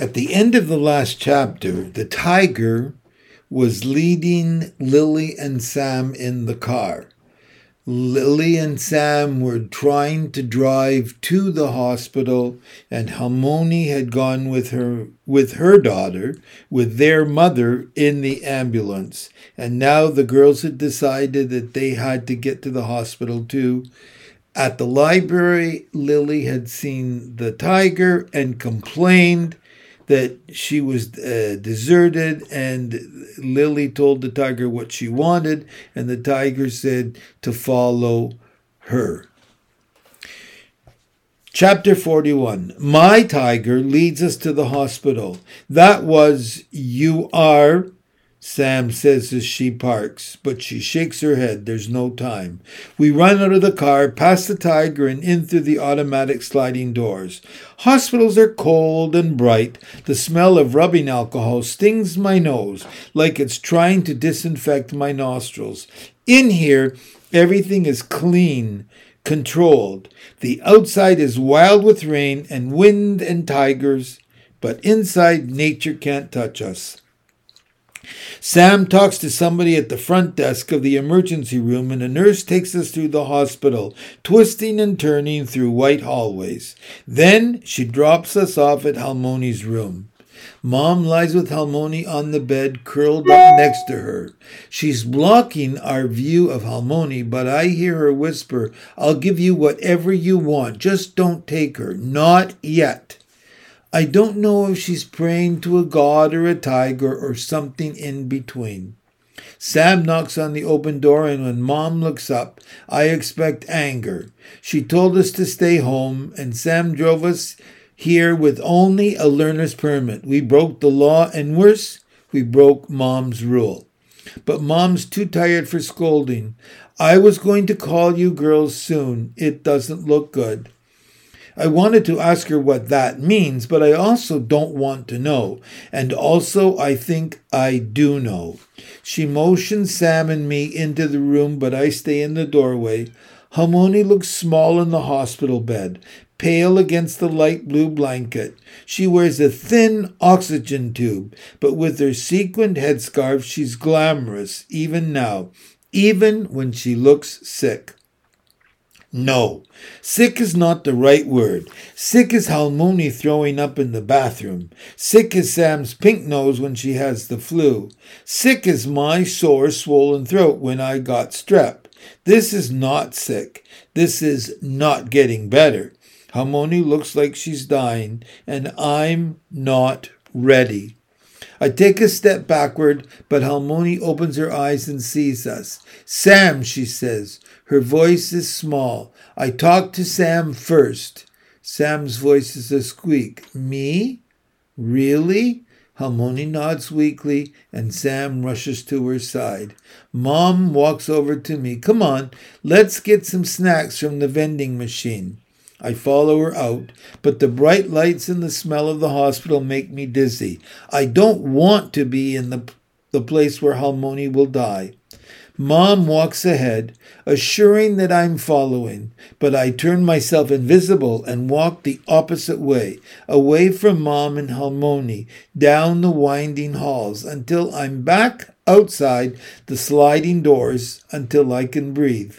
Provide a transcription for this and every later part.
At the end of the last chapter, the tiger was leading Lily and Sam in the car. Lily and Sam were trying to drive to the hospital, and Halmoni had gone with her with her daughter, with their mother in the ambulance. And now the girls had decided that they had to get to the hospital too. At the library, Lily had seen the tiger and complained that she was uh, deserted, and Lily told the tiger what she wanted, and the tiger said to follow her. Chapter 41 My tiger leads us to the hospital. That was, You are Sam says as she parks, but she shakes her head. There's no time. We run out of the car, past the tiger, and in through the automatic sliding doors. Hospitals are cold and bright. The smell of rubbing alcohol stings my nose like it's trying to disinfect my nostrils. In here, everything is clean, controlled. The outside is wild with rain and wind and tigers, but inside, nature can't touch us. Sam talks to somebody at the front desk of the emergency room, and a nurse takes us through the hospital, twisting and turning through white hallways. Then she drops us off at Halmoni's room. Mom lies with Halmoni on the bed, curled up next to her. She's blocking our view of Halmoni, but I hear her whisper, I'll give you whatever you want. Just don't take her. Not yet. I don't know if she's praying to a god or a tiger or something in between. Sam knocks on the open door, and when Mom looks up, I expect anger. She told us to stay home, and Sam drove us here with only a learner's permit. We broke the law, and worse, we broke Mom's rule. But Mom's too tired for scolding. I was going to call you girls soon. It doesn't look good. I wanted to ask her what that means, but I also don't want to know. And also, I think I do know. She motions Sam and me into the room, but I stay in the doorway. Halmoni looks small in the hospital bed, pale against the light blue blanket. She wears a thin oxygen tube, but with her sequined headscarf, she's glamorous, even now, even when she looks sick. No, sick is not the right word. Sick is Halmoni throwing up in the bathroom. Sick is Sam's pink nose when she has the flu. Sick is my sore, swollen throat when I got strep. This is not sick. This is not getting better. Halmoni looks like she's dying, and I'm not ready. I take a step backward, but Halmoni opens her eyes and sees us. Sam, she says, her voice is small. I talk to Sam first. Sam's voice is a squeak. Me? Really? Halmoni nods weakly, and Sam rushes to her side. Mom walks over to me. Come on, let's get some snacks from the vending machine. I follow her out, but the bright lights and the smell of the hospital make me dizzy. I don't want to be in the, the place where Halmoni will die. Mom walks ahead, assuring that I'm following, but I turn myself invisible and walk the opposite way, away from Mom and Halmoni, down the winding halls until I'm back outside the sliding doors until I can breathe.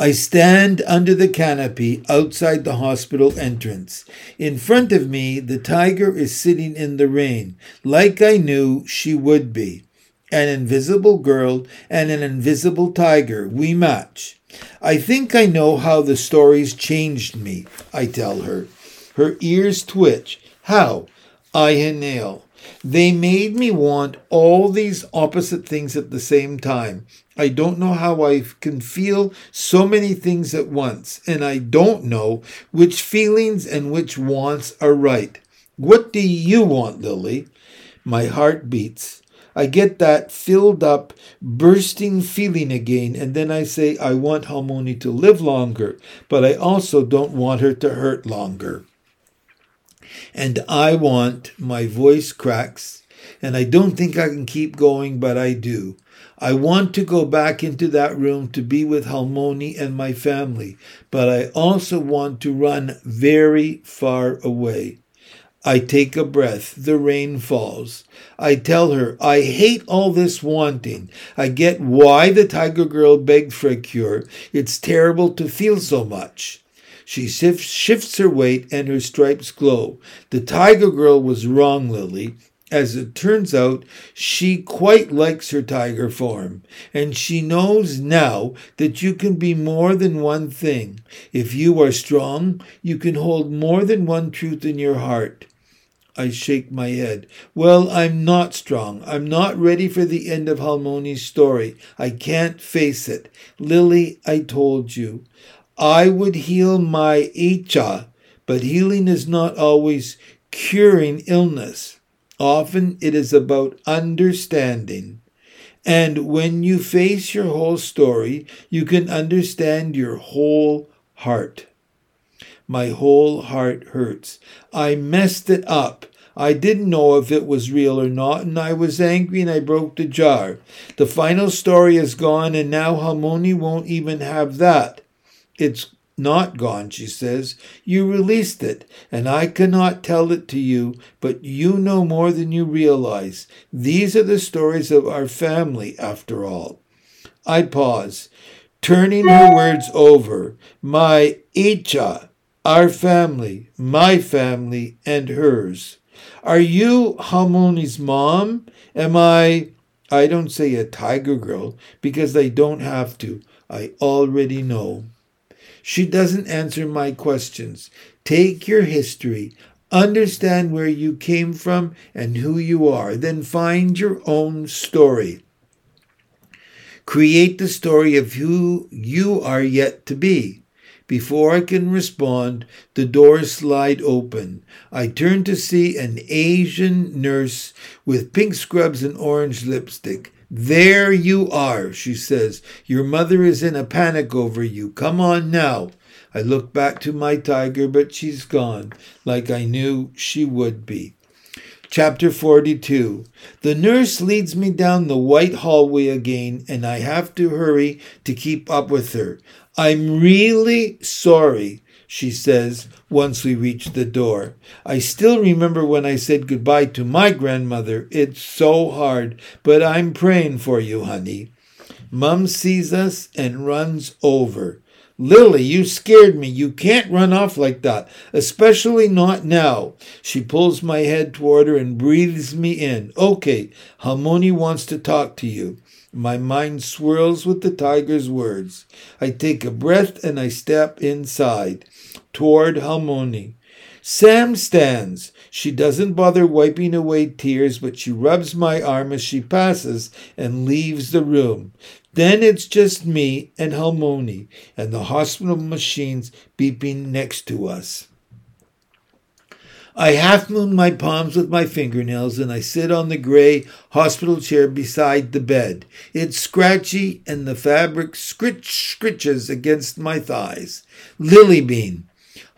I stand under the canopy outside the hospital entrance. In front of me, the tiger is sitting in the rain, like I knew she would be an invisible girl, and an invisible tiger. We match. I think I know how the stories changed me, I tell her. Her ears twitch. How? I inhale. They made me want all these opposite things at the same time. I don't know how I can feel so many things at once, and I don't know which feelings and which wants are right. What do you want, Lily? My heart beats. I get that filled up, bursting feeling again, and then I say, I want Halmoni to live longer, but I also don't want her to hurt longer. And I want, my voice cracks, and I don't think I can keep going, but I do. I want to go back into that room to be with Halmoni and my family, but I also want to run very far away. I take a breath. The rain falls. I tell her, I hate all this wanting. I get why the tiger girl begged for a cure. It's terrible to feel so much. She shifts her weight and her stripes glow. The tiger girl was wrong, Lily. As it turns out, she quite likes her tiger form, and she knows now that you can be more than one thing. If you are strong, you can hold more than one truth in your heart. I shake my head. Well, I'm not strong. I'm not ready for the end of Halmoni's story. I can't face it. Lily, I told you. I would heal my Icha, but healing is not always curing illness. Often it is about understanding. And when you face your whole story, you can understand your whole heart. My whole heart hurts. I messed it up. I didn't know if it was real or not, and I was angry and I broke the jar. The final story is gone, and now Halmoni won't even have that. It's not gone, she says. You released it, and I cannot tell it to you, but you know more than you realize. These are the stories of our family, after all. I pause, turning her words over. My Icha, our family, my family, and hers. Are you Halmoni's mom? Am I, I don't say a tiger girl, because I don't have to. I already know. She doesn't answer my questions. Take your history, understand where you came from and who you are, then find your own story. Create the story of who you are yet to be. Before I can respond, the doors slide open. I turn to see an Asian nurse with pink scrubs and orange lipstick. There you are, she says. Your mother is in a panic over you. Come on now. I look back to my tiger, but she's gone, like I knew she would be. Chapter 42 The nurse leads me down the white hallway again, and I have to hurry to keep up with her. I'm really sorry, she says once we reach the door. I still remember when I said goodbye to my grandmother. It's so hard, but I'm praying for you, honey. Mum sees us and runs over. Lily, you scared me. You can't run off like that, especially not now. She pulls my head toward her and breathes me in. Okay, Halmoni wants to talk to you. My mind swirls with the tiger's words. I take a breath and I step inside toward Halmoni. Sam stands. She doesn't bother wiping away tears, but she rubs my arm as she passes and leaves the room. Then it's just me and Halmoni and the hospital machines beeping next to us. I half moon my palms with my fingernails and I sit on the gray hospital chair beside the bed. It's scratchy and the fabric scritch scritches against my thighs. Lily bean.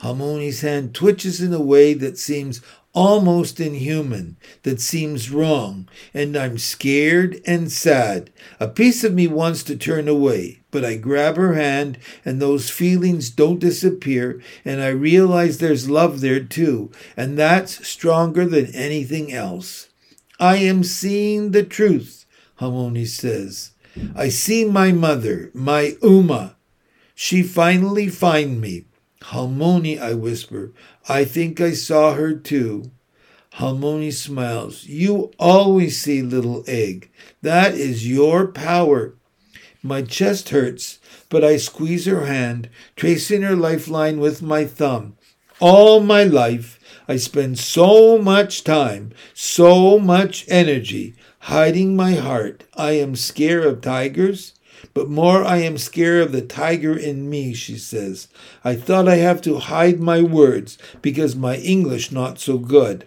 Halmoni's hand twitches in a way that seems almost inhuman, that seems wrong, and I'm scared and sad. A piece of me wants to turn away, but I grab her hand, and those feelings don't disappear, and I realize there's love there too, and that's stronger than anything else. I am seeing the truth, Halmoni says. I see my mother, my Umma. She finally find me. Halmoni, I whisper, I think I saw her too. Halmoni smiles. You always see little egg. That is your power. My chest hurts, but I squeeze her hand, tracing her lifeline with my thumb. All my life, I spend so much time, so much energy hiding my heart. I am scared of tigers, but more I am scared of the tiger in me, she says. I thought I have to hide my words because my English not so good.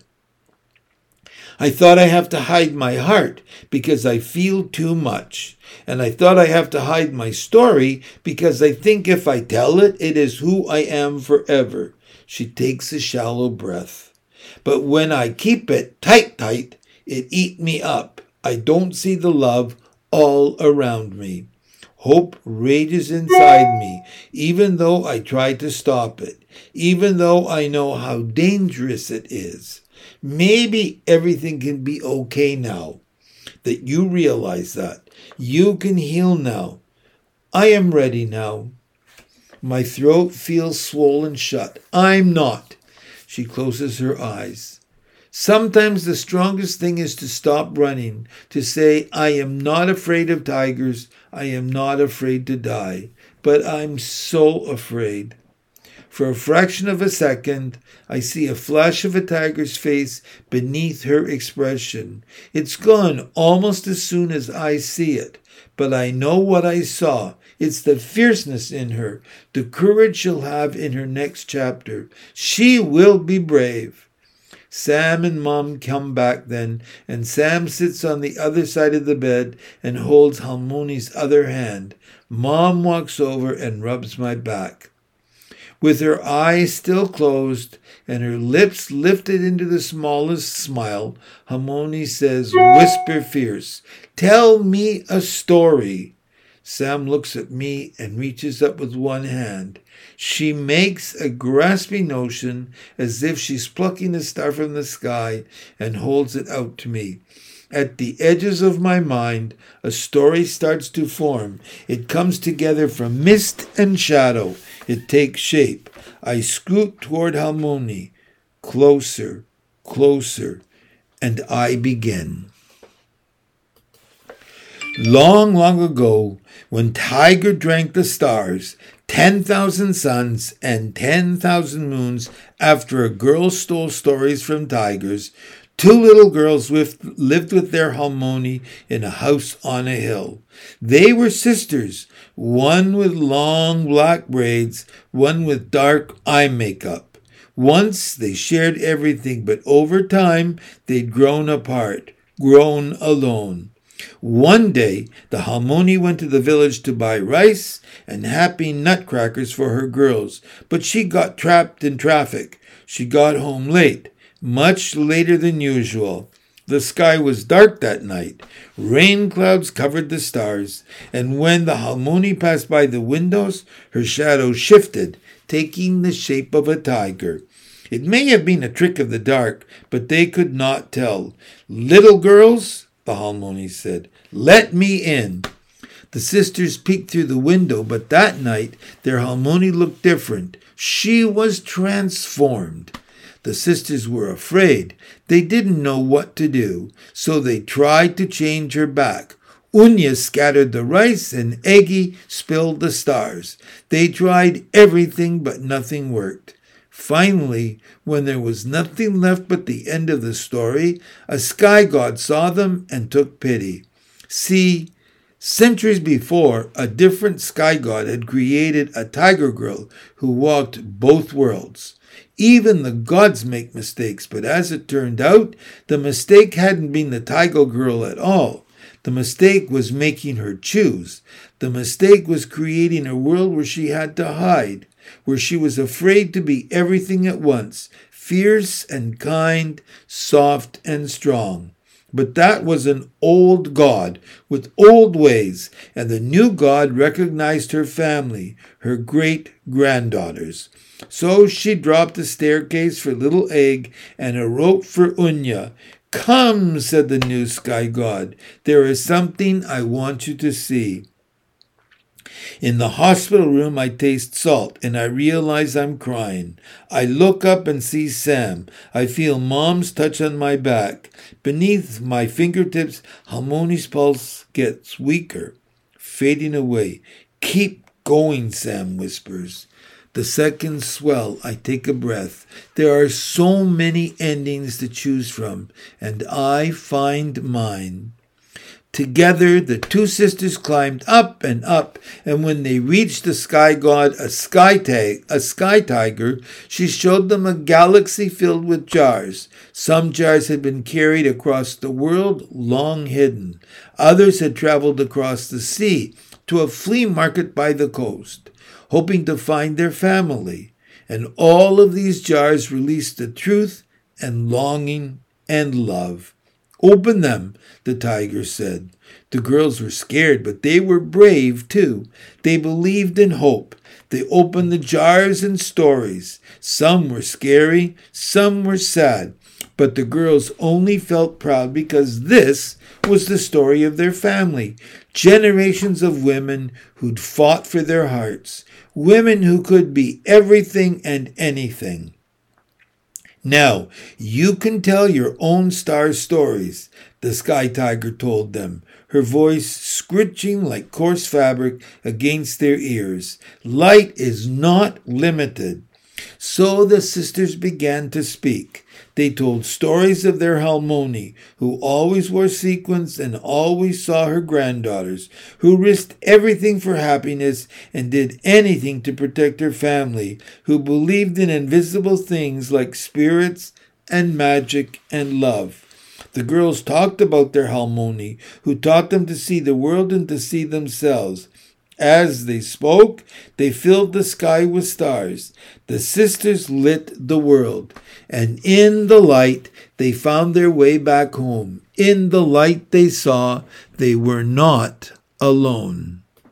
I thought I have to hide my heart because I feel too much. And I thought I have to hide my story because I think if I tell it, it is who I am forever. She takes a shallow breath. But when I keep it tight, tight, it eat me up. I don't see the love all around me. Hope rages inside me, even though I try to stop it, even though I know how dangerous it is. Maybe everything can be okay now. That you realize that. You can heal now. I am ready now. My throat feels swollen shut. I'm not. She closes her eyes. Sometimes the strongest thing is to stop running, to say, I am not afraid of tigers, I am not afraid to die, but I'm so afraid. For a fraction of a second, I see a flash of a tiger's face beneath her expression. It's gone almost as soon as I see it, but I know what I saw. It's the fierceness in her, the courage she'll have in her next chapter. She will be brave. Sam and Mom come back then, and Sam sits on the other side of the bed and holds Halmoni's other hand. Mom walks over and rubs my back. With her eyes still closed and her lips lifted into the smallest smile, Halmoni says, whisper fierce, Tell me a story. Sam looks at me and reaches up with one hand. She makes a grasping motion as if she's plucking a star from the sky and holds it out to me. At the edges of my mind, a story starts to form. It comes together from mist and shadow. It takes shape. I scoot toward Halmoni, closer, closer, and I begin. Long, long ago, when Tiger drank the stars, 10,000 suns and 10,000 moons after a girl stole stories from tigers. Two little girls with, lived with their Halmoni in a house on a hill. They were sisters, one with long black braids, one with dark eye makeup. Once they shared everything, but over time they'd grown apart, grown alone. One day, the Halmoni went to the village to buy rice and happy nutcrackers for her girls, but she got trapped in traffic. She got home late, much later than usual. The sky was dark that night. Rain clouds covered the stars, and when the Halmoni passed by the windows, her shadow shifted, taking the shape of a tiger. It may have been a trick of the dark, but they could not tell. Little girls, the Halmoni said, let me in. The sisters peeked through the window, but that night their Halmoni looked different. She was transformed. The sisters were afraid. They didn't know what to do, so they tried to change her back. Unya scattered the rice and Eggy spilled the stars. They tried everything, but nothing worked. Finally, when there was nothing left but the end of the story, a sky god saw them and took pity. See, centuries before, a different sky god had created a tiger girl who walked both worlds. Even the gods make mistakes, but as it turned out, the mistake hadn't been the tiger girl at all. The mistake was making her choose. The mistake was creating a world where she had to hide, where she was afraid to be everything at once fierce and kind, soft and strong. But that was an old God with old ways, and the new God recognized her family, her great granddaughters. So she dropped a staircase for little Egg and a rope for Unya. Come, said the new sky god, there is something I want you to see. In the hospital room, I taste salt and I realize I'm crying. I look up and see Sam. I feel Mom's touch on my back. Beneath my fingertips, Halmoni's pulse gets weaker, fading away. Keep going, Sam whispers. The seconds swell. I take a breath. There are so many endings to choose from, and I find mine. Together, the two sisters climbed up and up, and when they reached the sky god, a sky, a sky tiger, she showed them a galaxy filled with jars. Some jars had been carried across the world, long hidden. Others had traveled across the sea to a flea market by the coast, hoping to find their family. And all of these jars released the truth and longing and love. Open them, the tiger said. The girls were scared, but they were brave too. They believed in hope. They opened the jars and stories. Some were scary, some were sad, but the girls only felt proud because this was the story of their family. Generations of women who'd fought for their hearts, women who could be everything and anything. Now, you can tell your own star stories, the sky tiger told them, her voice scritching like coarse fabric against their ears. Light is not limited. So the sisters began to speak. They told stories of their Halmoni, who always wore sequins and always saw her granddaughters, who risked everything for happiness and did anything to protect her family, who believed in invisible things like spirits and magic and love. The girls talked about their Halmoni, who taught them to see the world and to see themselves. As they spoke, they filled the sky with stars. The sisters lit the world, and in the light they found their way back home. In the light they saw they were not alone.